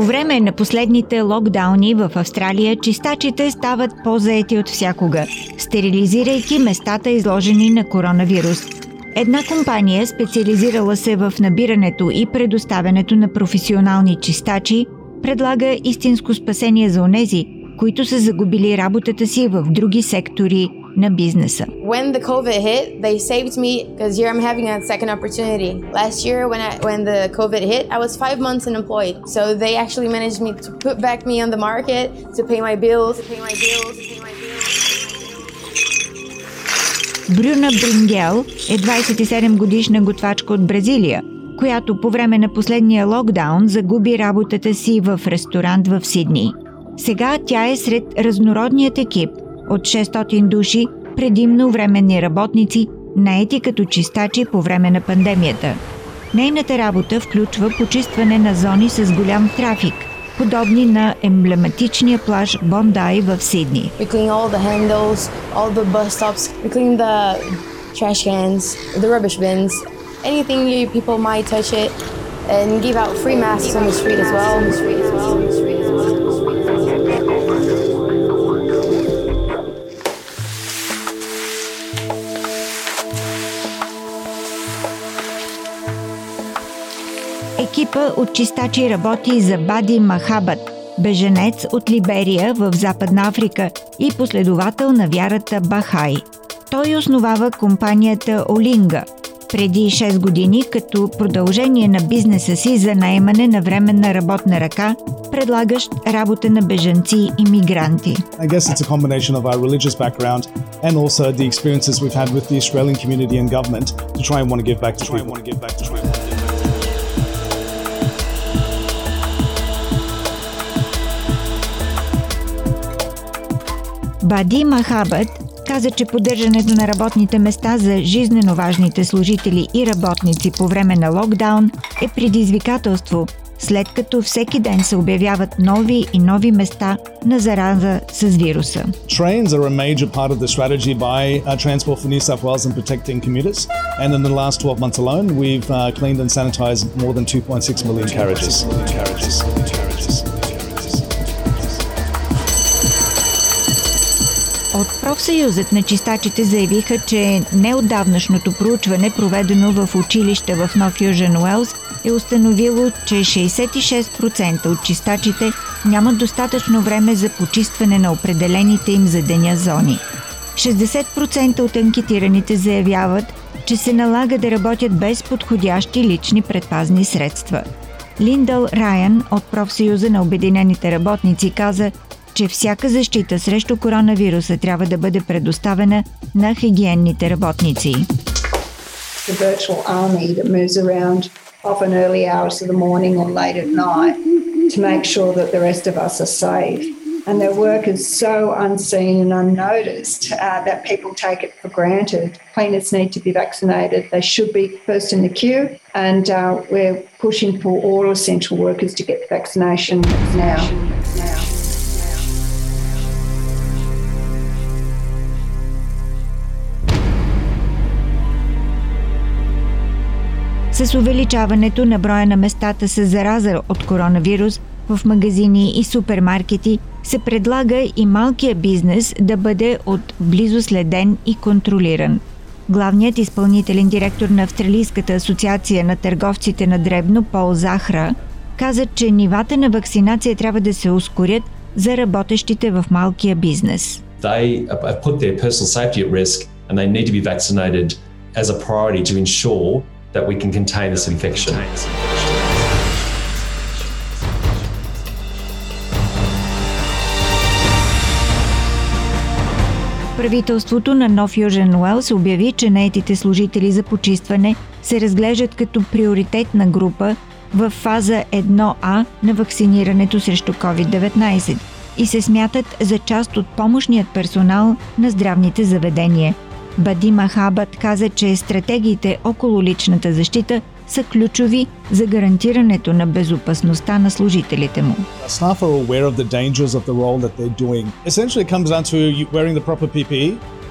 По време на последните локдауни в Австралия, чистачите стават по-заети от всякога, стерилизирайки местата изложени на коронавирус. Една компания, специализирала се в набирането и предоставянето на професионални чистачи, предлага истинско спасение за онези, които са загубили работата си в други сектори на бизнеса. When the COVID hit, they saved me because here I'm having a second opportunity. Last year, when I when the COVID hit, I was five months unemployed. So they actually managed me to put back me on the market to pay my bills, to pay my bills, to pay my bills. Брюна Брингел е 27 годишна готвачка от Бразилия, която по време на последния локдаун загуби работата си в ресторант в Сидни. Сега тя е сред разнородният екип от 600 души, предимно временни работници, наети като чистачи по време на пандемията. Нейната работа включва почистване на зони с голям трафик, подобни на емблематичния плаж Бондай в Сидни. Anything you people might touch it, and give out free masks on the street as well. Екипа от чистачи работи за Бади Махабът, беженец от Либерия в Западна Африка и последовател на вярата Бахай. Той основава компанията Олинга преди 6 години като продължение на бизнеса си за наемане на временна работна ръка, предлагащ работа на бежанци и мигранти. I guess it's a combination of our religious background and also the experiences we've had with the Australian community and government to try and want to give back to people. Бади Махабът каза, че поддържането на работните места за жизнено важните служители и работници по време на локдаун е предизвикателство, след като всеки ден се обявяват нови и нови места на зараза с вируса. Trains are a major part of the strategy by uh, Transport for New South Wales in protecting commuters. And in the last 12 months alone, we've uh, cleaned and sanitized more than 2.6 million carriages. carriages. От профсъюзът на чистачите заявиха, че неотдавнашното проучване, проведено в училище в Нов Южен Уелс, е установило, че 66% от чистачите нямат достатъчно време за почистване на определените им за деня зони. 60% от анкетираните заявяват, че се налага да работят без подходящи лични предпазни средства. Линдъл Райан от профсъюза на Обединените работници каза, че всяка защита срещу коронавируса трябва да бъде предоставена на хигиенните работници. often early hours of the morning or late at night to make sure that the rest of us are safe. And their work is so unseen and unnoticed uh, that people take it for granted. Cleaners need to be vaccinated. They should be first in the queue. And uh, we're pushing for all essential workers to get the vaccination now. С увеличаването на броя на местата с зараза от коронавирус в магазини и супермаркети се предлага и малкия бизнес да бъде от близо следен и контролиран. Главният изпълнителен директор на Австралийската асоциация на търговците на Дребно Пол Захра каза, че нивата на вакцинация трябва да се ускорят за работещите в малкия бизнес. they put their personal safety at risk and they need to be vaccinated as a priority to ensure that we can contain this infection. Правителството на Нов Южен Уелс обяви, че наетите служители за почистване се разглеждат като приоритетна група в фаза 1А на вакцинирането срещу COVID-19 и се смятат за част от помощният персонал на здравните заведения. Бади Махабът каза, че стратегиите около личната защита са ключови за гарантирането на безопасността на служителите му.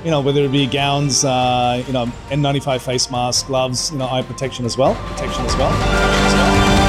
You know, whether it be gowns, uh, you know, N95 face masks, gloves, you know, eye protection as well. Protection as well. As well.